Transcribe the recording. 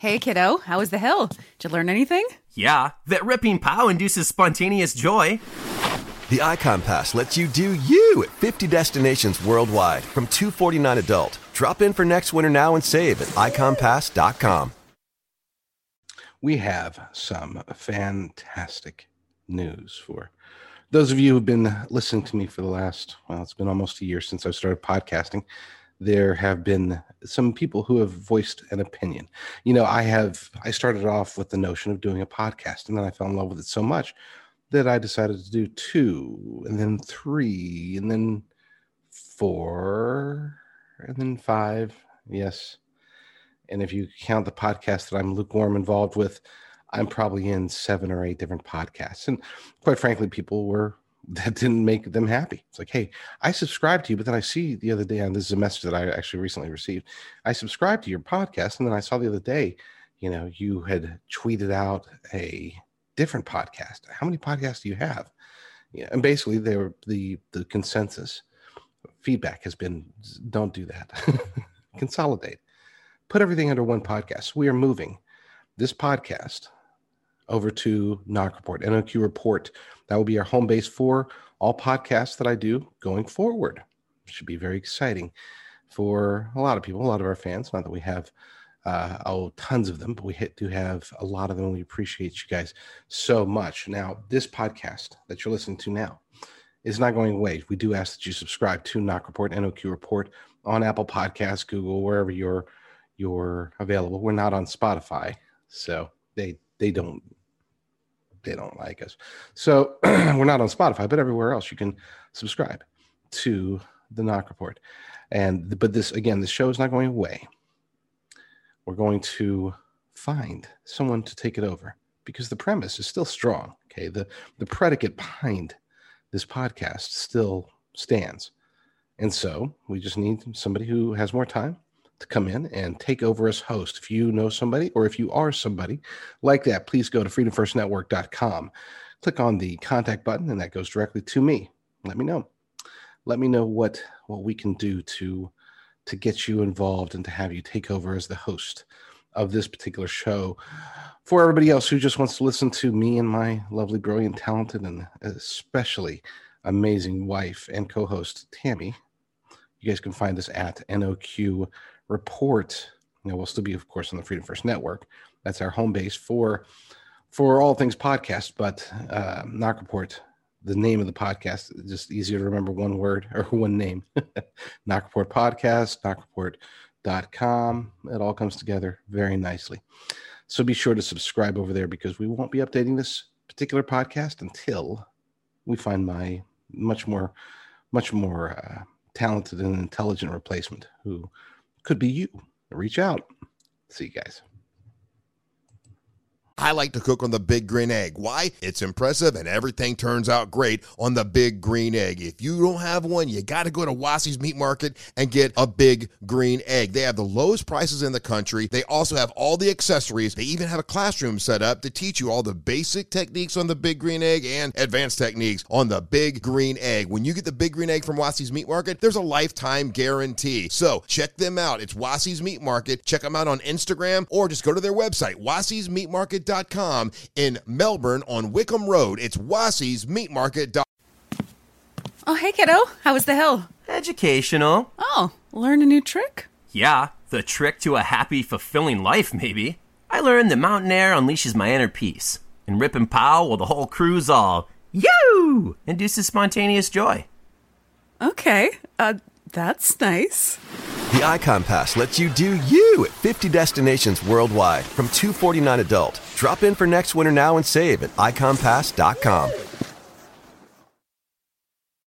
Hey, kiddo, how was the hill? Did you learn anything? Yeah, that ripping pow induces spontaneous joy. The Icon Pass lets you do you at 50 destinations worldwide from 249 adult. Drop in for next winter now and save at iconpass.com. We have some fantastic news for those of you who've been listening to me for the last, well, it's been almost a year since I started podcasting there have been some people who have voiced an opinion. You know, I have I started off with the notion of doing a podcast and then I fell in love with it so much that I decided to do two and then three and then four and then five. Yes. And if you count the podcast that I'm lukewarm involved with, I'm probably in seven or eight different podcasts. And quite frankly, people were that didn't make them happy. It's like, hey, I subscribe to you, but then I see the other day, and this is a message that I actually recently received. I subscribed to your podcast, and then I saw the other day, you know, you had tweeted out a different podcast. How many podcasts do you have? Yeah, and basically, they were the the consensus feedback has been don't do that. Consolidate. Put everything under one podcast. We are moving this podcast over to Knock Report, NOQ Report. That will be our home base for all podcasts that I do going forward. Should be very exciting for a lot of people, a lot of our fans. Not that we have uh, oh tons of them, but we do have a lot of them. We appreciate you guys so much. Now, this podcast that you're listening to now is not going away. We do ask that you subscribe to Knock Report, NOQ Report on Apple Podcasts, Google, wherever you're you're available. We're not on Spotify, so they they don't they don't like us. So we're not on Spotify, but everywhere else you can subscribe to the Knock Report. And but this again, the show is not going away. We're going to find someone to take it over because the premise is still strong. Okay, the the predicate behind this podcast still stands, and so we just need somebody who has more time to come in and take over as host. If you know somebody or if you are somebody like that, please go to freedomfirstnetwork.com. Click on the contact button and that goes directly to me. Let me know. Let me know what what we can do to to get you involved and to have you take over as the host of this particular show. For everybody else who just wants to listen to me and my lovely, brilliant, talented, and especially amazing wife and co-host Tammy, you guys can find us at NOQ report. You know, we'll still be, of course, on the Freedom First Network. That's our home base for for all things podcast. But uh, Knock Report, the name of the podcast, just easier to remember one word or one name. Knock Report Podcast, knockreport.com. It all comes together very nicely. So be sure to subscribe over there because we won't be updating this particular podcast until we find my much more, much more uh, talented and intelligent replacement who could be you. Reach out. See you guys. I like to cook on the big green egg. Why? It's impressive and everything turns out great on the big green egg. If you don't have one, you got to go to Wassi's Meat Market and get a big green egg. They have the lowest prices in the country. They also have all the accessories. They even have a classroom set up to teach you all the basic techniques on the big green egg and advanced techniques on the big green egg. When you get the big green egg from Wassi's Meat Market, there's a lifetime guarantee. So check them out. It's Wassi's Meat Market. Check them out on Instagram or just go to their website, Wassi's Meat Market in Melbourne on Wickham Road. It's Wassi's Meat Market. Oh, hey, kiddo. How was the hill? Educational. Oh, learn a new trick? Yeah, the trick to a happy, fulfilling life, maybe. I learned that mountain air unleashes my inner peace. And Rip and Pow, well, the whole crew's all, you! Induces spontaneous joy. Okay, uh, that's nice. The Icon Pass lets you do you at 50 destinations worldwide from 249 adult. Drop in for next winter now and save at iconpass.com.